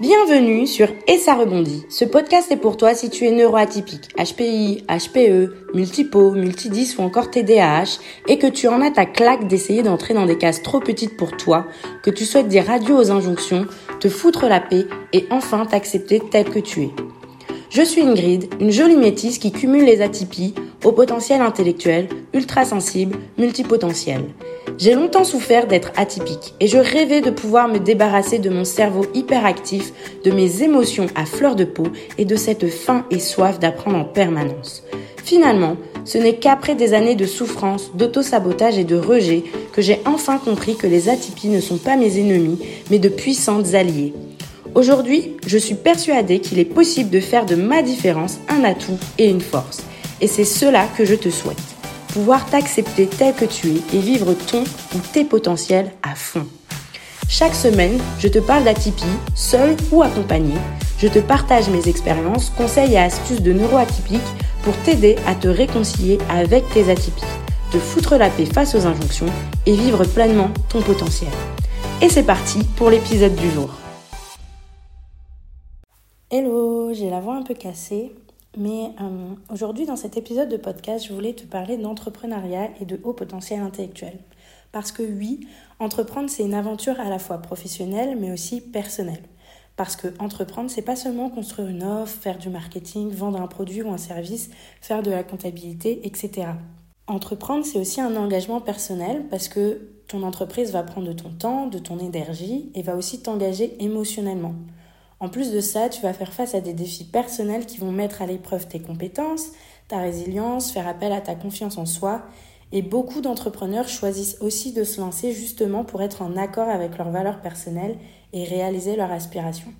Bienvenue sur Et ça rebondit. Ce podcast est pour toi si tu es neuroatypique, HPI, HPE, multipo, multidis ou encore TDAH et que tu en as ta claque d'essayer d'entrer dans des cases trop petites pour toi, que tu souhaites dire radio aux injonctions, te foutre la paix et enfin t'accepter tel que tu es. Je suis Ingrid, une jolie métisse qui cumule les atypies au potentiel intellectuel, ultra sensible, multipotentiel. J'ai longtemps souffert d'être atypique et je rêvais de pouvoir me débarrasser de mon cerveau hyperactif, de mes émotions à fleur de peau et de cette faim et soif d'apprendre en permanence. Finalement, ce n'est qu'après des années de souffrance, d'auto-sabotage et de rejet que j'ai enfin compris que les atypies ne sont pas mes ennemis, mais de puissantes alliées. Aujourd'hui, je suis persuadée qu'il est possible de faire de ma différence un atout et une force. Et c'est cela que je te souhaite pouvoir t'accepter tel que tu es et vivre ton ou tes potentiels à fond. Chaque semaine, je te parle d'atypie, seul ou accompagné. Je te partage mes expériences, conseils et astuces de neuroatypiques pour t'aider à te réconcilier avec tes atypies, te foutre la paix face aux injonctions et vivre pleinement ton potentiel. Et c'est parti pour l'épisode du jour. Hello, j'ai la voix un peu cassée. Mais euh, aujourd'hui, dans cet épisode de podcast, je voulais te parler d'entrepreneuriat et de haut potentiel intellectuel. Parce que oui, entreprendre, c'est une aventure à la fois professionnelle, mais aussi personnelle. Parce que entreprendre, c'est pas seulement construire une offre, faire du marketing, vendre un produit ou un service, faire de la comptabilité, etc. Entreprendre, c'est aussi un engagement personnel parce que ton entreprise va prendre de ton temps, de ton énergie et va aussi t'engager émotionnellement. En plus de ça, tu vas faire face à des défis personnels qui vont mettre à l'épreuve tes compétences, ta résilience, faire appel à ta confiance en soi. Et beaucoup d'entrepreneurs choisissent aussi de se lancer justement pour être en accord avec leurs valeurs personnelles et réaliser leurs aspirations.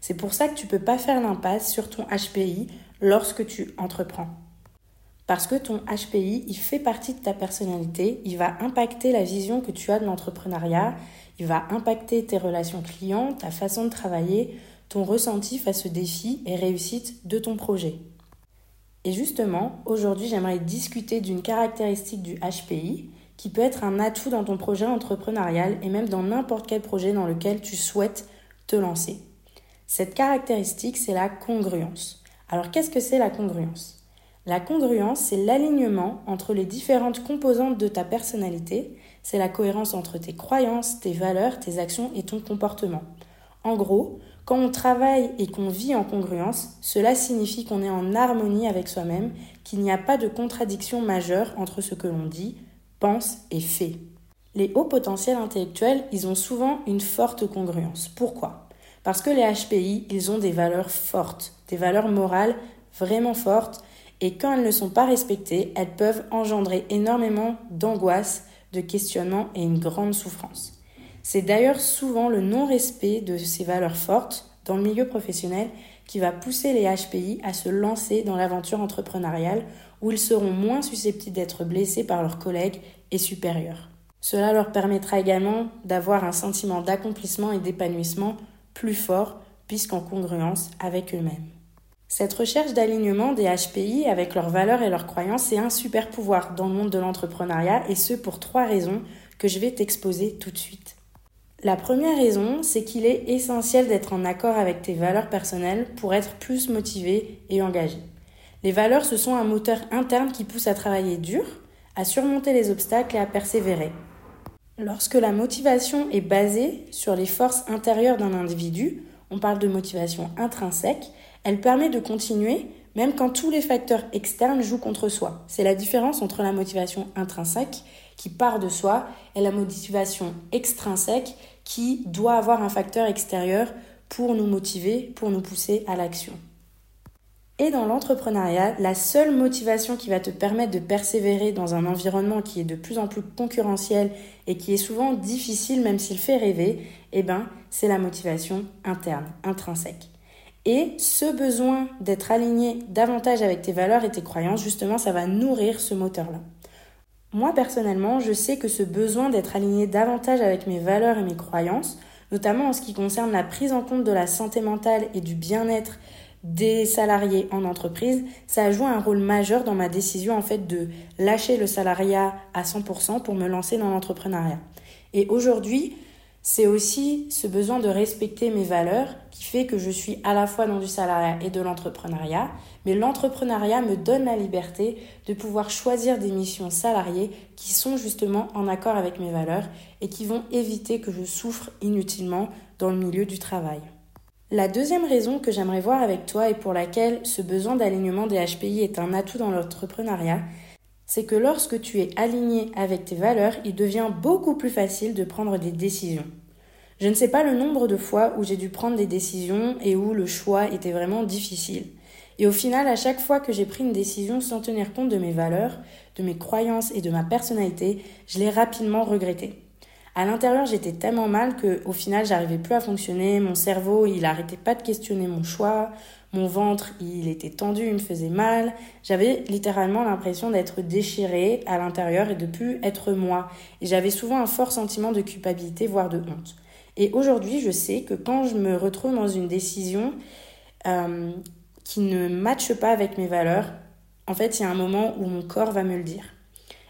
C'est pour ça que tu ne peux pas faire l'impasse sur ton HPI lorsque tu entreprends. Parce que ton HPI, il fait partie de ta personnalité, il va impacter la vision que tu as de l'entrepreneuriat, il va impacter tes relations clients, ta façon de travailler, ton ressenti face au défi et réussite de ton projet. Et justement, aujourd'hui, j'aimerais discuter d'une caractéristique du HPI qui peut être un atout dans ton projet entrepreneurial et même dans n'importe quel projet dans lequel tu souhaites te lancer. Cette caractéristique, c'est la congruence. Alors qu'est-ce que c'est la congruence? La congruence, c'est l'alignement entre les différentes composantes de ta personnalité, c'est la cohérence entre tes croyances, tes valeurs, tes actions et ton comportement. En gros, quand on travaille et qu'on vit en congruence, cela signifie qu'on est en harmonie avec soi-même, qu'il n'y a pas de contradiction majeure entre ce que l'on dit, pense et fait. Les hauts potentiels intellectuels, ils ont souvent une forte congruence. Pourquoi? Parce que les HPI, ils ont des valeurs fortes, des valeurs morales vraiment fortes, et quand elles ne sont pas respectées, elles peuvent engendrer énormément d'angoisse, de questionnement et une grande souffrance. C'est d'ailleurs souvent le non-respect de ces valeurs fortes dans le milieu professionnel qui va pousser les HPI à se lancer dans l'aventure entrepreneuriale où ils seront moins susceptibles d'être blessés par leurs collègues et supérieurs. Cela leur permettra également d'avoir un sentiment d'accomplissement et d'épanouissement plus fort puisqu'en congruence avec eux-mêmes. Cette recherche d'alignement des HPI avec leurs valeurs et leurs croyances est un super pouvoir dans le monde de l'entrepreneuriat et ce pour trois raisons que je vais t'exposer tout de suite. La première raison, c'est qu'il est essentiel d'être en accord avec tes valeurs personnelles pour être plus motivé et engagé. Les valeurs, ce sont un moteur interne qui pousse à travailler dur, à surmonter les obstacles et à persévérer. Lorsque la motivation est basée sur les forces intérieures d'un individu, on parle de motivation intrinsèque, elle permet de continuer même quand tous les facteurs externes jouent contre soi. C'est la différence entre la motivation intrinsèque qui part de soi et la motivation extrinsèque qui doit avoir un facteur extérieur pour nous motiver, pour nous pousser à l'action. Et dans l'entrepreneuriat, la seule motivation qui va te permettre de persévérer dans un environnement qui est de plus en plus concurrentiel et qui est souvent difficile même s'il fait rêver, eh ben, c'est la motivation interne, intrinsèque. Et ce besoin d'être aligné davantage avec tes valeurs et tes croyances, justement, ça va nourrir ce moteur-là. Moi personnellement, je sais que ce besoin d'être aligné davantage avec mes valeurs et mes croyances, notamment en ce qui concerne la prise en compte de la santé mentale et du bien-être des salariés en entreprise, ça a joué un rôle majeur dans ma décision en fait de lâcher le salariat à 100% pour me lancer dans l'entrepreneuriat. Et aujourd'hui, c'est aussi ce besoin de respecter mes valeurs qui fait que je suis à la fois dans du salariat et de l'entrepreneuriat, mais l'entrepreneuriat me donne la liberté de pouvoir choisir des missions salariées qui sont justement en accord avec mes valeurs et qui vont éviter que je souffre inutilement dans le milieu du travail. La deuxième raison que j'aimerais voir avec toi et pour laquelle ce besoin d'alignement des HPI est un atout dans l'entrepreneuriat, c'est que lorsque tu es aligné avec tes valeurs, il devient beaucoup plus facile de prendre des décisions. Je ne sais pas le nombre de fois où j'ai dû prendre des décisions et où le choix était vraiment difficile. Et au final, à chaque fois que j'ai pris une décision sans tenir compte de mes valeurs, de mes croyances et de ma personnalité, je l'ai rapidement regretté. À l'intérieur, j'étais tellement mal que, au final, j'arrivais plus à fonctionner. Mon cerveau, il arrêtait pas de questionner mon choix. Mon ventre, il était tendu, il me faisait mal. J'avais littéralement l'impression d'être déchirée à l'intérieur et de plus être moi. Et j'avais souvent un fort sentiment de culpabilité, voire de honte. Et aujourd'hui, je sais que quand je me retrouve dans une décision euh, qui ne matche pas avec mes valeurs, en fait, il y a un moment où mon corps va me le dire.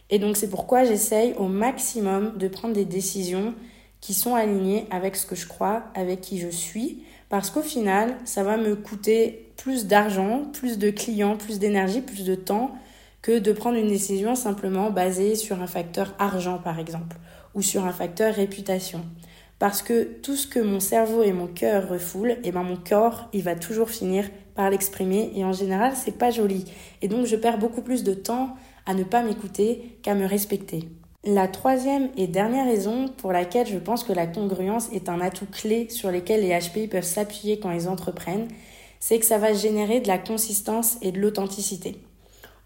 Et donc, c'est pourquoi j'essaye au maximum de prendre des décisions qui sont alignées avec ce que je crois, avec qui je suis, parce qu'au final, ça va me coûter plus d'argent, plus de clients, plus d'énergie, plus de temps que de prendre une décision simplement basée sur un facteur argent, par exemple, ou sur un facteur réputation. Parce que tout ce que mon cerveau et mon cœur refoulent, et eh ben mon corps, il va toujours finir par l'exprimer et en général, c'est pas joli. Et donc je perds beaucoup plus de temps à ne pas m'écouter qu'à me respecter. La troisième et dernière raison pour laquelle je pense que la congruence est un atout clé sur lequel les HPI peuvent s'appuyer quand ils entreprennent, c'est que ça va générer de la consistance et de l'authenticité.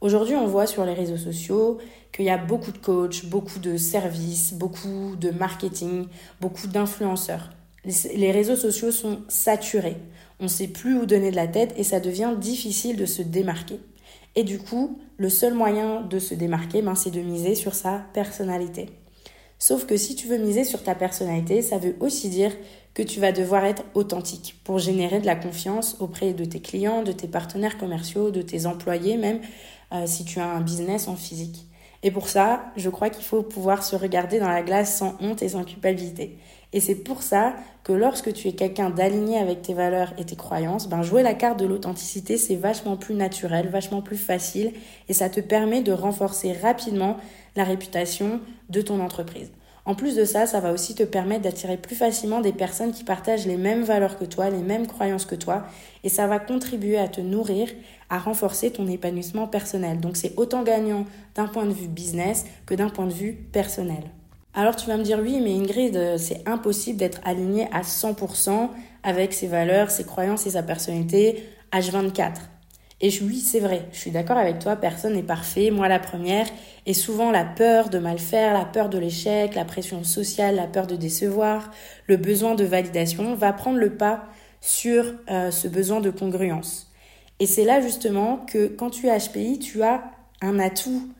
Aujourd'hui, on voit sur les réseaux sociaux qu'il y a beaucoup de coachs, beaucoup de services, beaucoup de marketing, beaucoup d'influenceurs. Les réseaux sociaux sont saturés. On ne sait plus où donner de la tête et ça devient difficile de se démarquer. Et du coup, le seul moyen de se démarquer, ben, c'est de miser sur sa personnalité. Sauf que si tu veux miser sur ta personnalité, ça veut aussi dire que tu vas devoir être authentique pour générer de la confiance auprès de tes clients, de tes partenaires commerciaux, de tes employés, même euh, si tu as un business en physique. Et pour ça, je crois qu'il faut pouvoir se regarder dans la glace sans honte et sans culpabilité. Et c'est pour ça que lorsque tu es quelqu'un d'aligné avec tes valeurs et tes croyances, ben jouer la carte de l'authenticité, c'est vachement plus naturel, vachement plus facile et ça te permet de renforcer rapidement la réputation de ton entreprise. En plus de ça, ça va aussi te permettre d'attirer plus facilement des personnes qui partagent les mêmes valeurs que toi, les mêmes croyances que toi, et ça va contribuer à te nourrir, à renforcer ton épanouissement personnel. Donc c'est autant gagnant d'un point de vue business que d'un point de vue personnel. Alors tu vas me dire oui, mais Ingrid, euh, c'est impossible d'être aligné à 100% avec ses valeurs, ses croyances et sa personnalité H24. Et oui, c'est vrai, je suis d'accord avec toi, personne n'est parfait, moi la première, et souvent la peur de mal faire, la peur de l'échec, la pression sociale, la peur de décevoir, le besoin de validation va prendre le pas sur euh, ce besoin de congruence. Et c'est là justement que quand tu es HPI, tu as un atout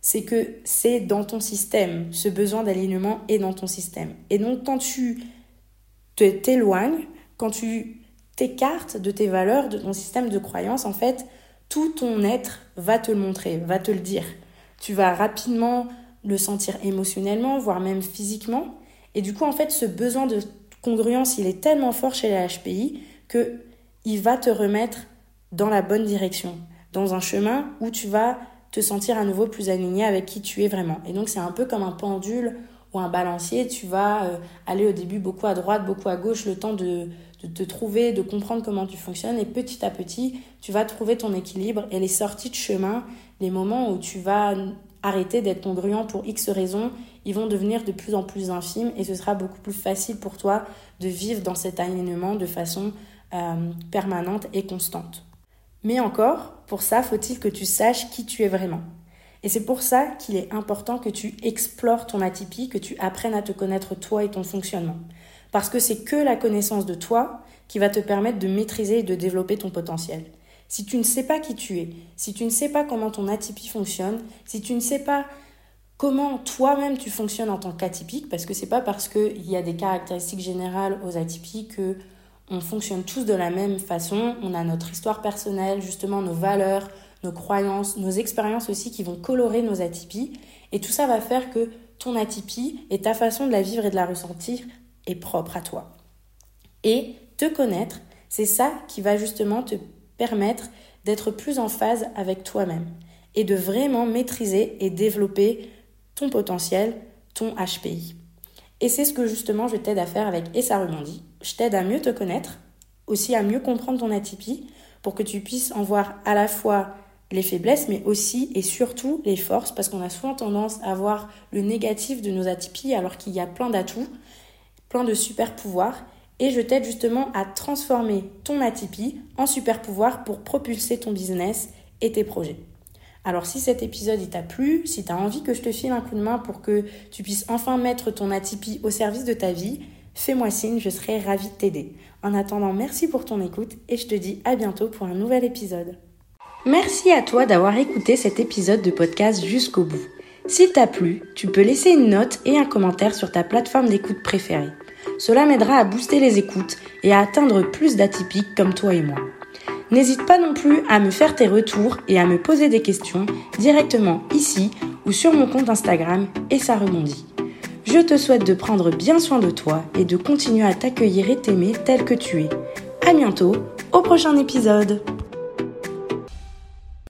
c'est que c'est dans ton système. Ce besoin d'alignement est dans ton système. Et donc, quand tu t'éloignes, quand tu t'écartes de tes valeurs, de ton système de croyance, en fait, tout ton être va te le montrer, va te le dire. Tu vas rapidement le sentir émotionnellement, voire même physiquement. Et du coup, en fait, ce besoin de congruence, il est tellement fort chez les HPI que il va te remettre dans la bonne direction, dans un chemin où tu vas te sentir à nouveau plus aligné avec qui tu es vraiment. Et donc c'est un peu comme un pendule ou un balancier, tu vas euh, aller au début beaucoup à droite, beaucoup à gauche, le temps de, de te trouver, de comprendre comment tu fonctionnes, et petit à petit, tu vas trouver ton équilibre et les sorties de chemin, les moments où tu vas arrêter d'être congruent pour X raisons, ils vont devenir de plus en plus infimes et ce sera beaucoup plus facile pour toi de vivre dans cet alignement de façon euh, permanente et constante. Mais encore, pour ça, faut-il que tu saches qui tu es vraiment. Et c'est pour ça qu'il est important que tu explores ton atypie, que tu apprennes à te connaître toi et ton fonctionnement. Parce que c'est que la connaissance de toi qui va te permettre de maîtriser et de développer ton potentiel. Si tu ne sais pas qui tu es, si tu ne sais pas comment ton atypie fonctionne, si tu ne sais pas comment toi-même tu fonctionnes en tant qu'atypique, parce que c'est pas parce qu'il y a des caractéristiques générales aux atypies que on fonctionne tous de la même façon, on a notre histoire personnelle, justement nos valeurs, nos croyances, nos expériences aussi qui vont colorer nos atypies. Et tout ça va faire que ton atypie et ta façon de la vivre et de la ressentir et propre à toi. Et te connaître, c'est ça qui va justement te permettre d'être plus en phase avec toi-même et de vraiment maîtriser et développer ton potentiel, ton HPI. Et c'est ce que justement je t'aide à faire avec Essa Remondi. Je t'aide à mieux te connaître, aussi à mieux comprendre ton atypie, pour que tu puisses en voir à la fois les faiblesses, mais aussi et surtout les forces, parce qu'on a souvent tendance à voir le négatif de nos atypies alors qu'il y a plein d'atouts, plein de super pouvoirs. Et je t'aide justement à transformer ton atypie en super pouvoir pour propulser ton business et tes projets. Alors si cet épisode t'a plu, si tu as envie que je te file un coup de main pour que tu puisses enfin mettre ton atypie au service de ta vie, fais-moi signe, je serai ravie de t'aider. En attendant, merci pour ton écoute et je te dis à bientôt pour un nouvel épisode. Merci à toi d'avoir écouté cet épisode de podcast jusqu'au bout. S'il t'a plu, tu peux laisser une note et un commentaire sur ta plateforme d'écoute préférée. Cela m'aidera à booster les écoutes et à atteindre plus d'atypiques comme toi et moi. N'hésite pas non plus à me faire tes retours et à me poser des questions directement ici ou sur mon compte Instagram et ça rebondit. Je te souhaite de prendre bien soin de toi et de continuer à t'accueillir et t'aimer tel que tu es. À bientôt au prochain épisode.